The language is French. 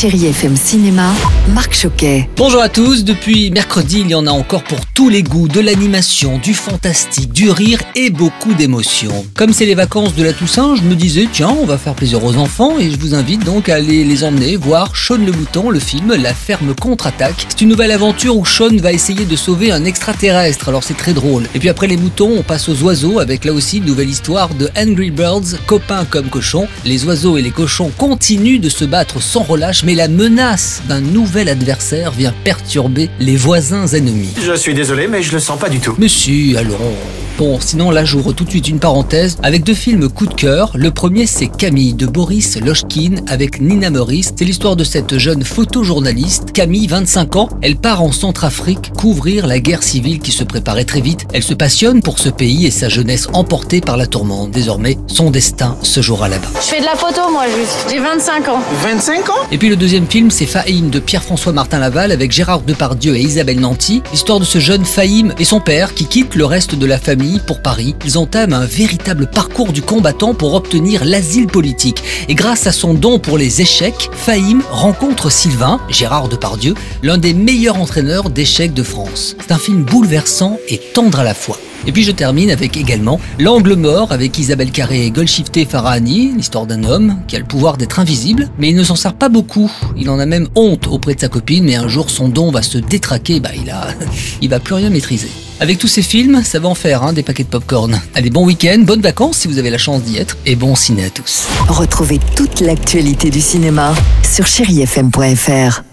Chérie FM Cinéma, Marc Choquet. Bonjour à tous, depuis mercredi il y en a encore pour tous les goûts, de l'animation, du fantastique, du rire et beaucoup d'émotions. Comme c'est les vacances de la Toussaint, je me disais tiens on va faire plaisir aux enfants et je vous invite donc à aller les emmener voir Sean le Mouton, le film La ferme contre-attaque. C'est une nouvelle aventure où Sean va essayer de sauver un extraterrestre, alors c'est très drôle. Et puis après les moutons on passe aux oiseaux avec là aussi une nouvelle histoire de Angry Birds, copains comme cochons. Les oiseaux et les cochons continuent de se battre sans relâche mais la menace d'un nouvel adversaire vient perturber les voisins ennemis. Je suis désolé, mais je le sens pas du tout. Mais si, allons. Bon, sinon là j'ouvre tout de suite une parenthèse avec deux films coup de cœur. Le premier c'est Camille de Boris Lochkin avec Nina Meurice. C'est l'histoire de cette jeune photojournaliste. Camille, 25 ans, elle part en Centrafrique couvrir la guerre civile qui se préparait très vite. Elle se passionne pour ce pays et sa jeunesse emportée par la tourmente. Désormais, son destin se jouera là-bas. Je fais de la photo, moi, juste. J'ai 25 ans. 25 ans? Et puis le deuxième film, c'est Fahim de Pierre-François Martin Laval avec Gérard Depardieu et Isabelle Nanty. L'histoire de ce jeune Fahim et son père qui quittent le reste de la famille pour Paris. Ils entament un véritable parcours du combattant pour obtenir l'asile politique. Et grâce à son don pour les échecs, Fahim rencontre Sylvain, Gérard Depardieu, l'un des meilleurs entraîneurs d'échecs de France. C'est un film bouleversant et tendre à la fois. Et puis je termine avec également L'angle mort avec Isabelle Carré et Golshifteh Farahani, l'histoire d'un homme qui a le pouvoir d'être invisible, mais il ne s'en sert pas beaucoup. Il en a même honte auprès de sa copine, mais un jour son don va se détraquer, bah il a, il va plus rien maîtriser. Avec tous ces films, ça va en faire hein, des paquets de popcorn. Allez, bon week-end, bonnes vacances si vous avez la chance d'y être, et bon ciné à tous. Retrouvez toute l'actualité du cinéma sur chérifm.fr.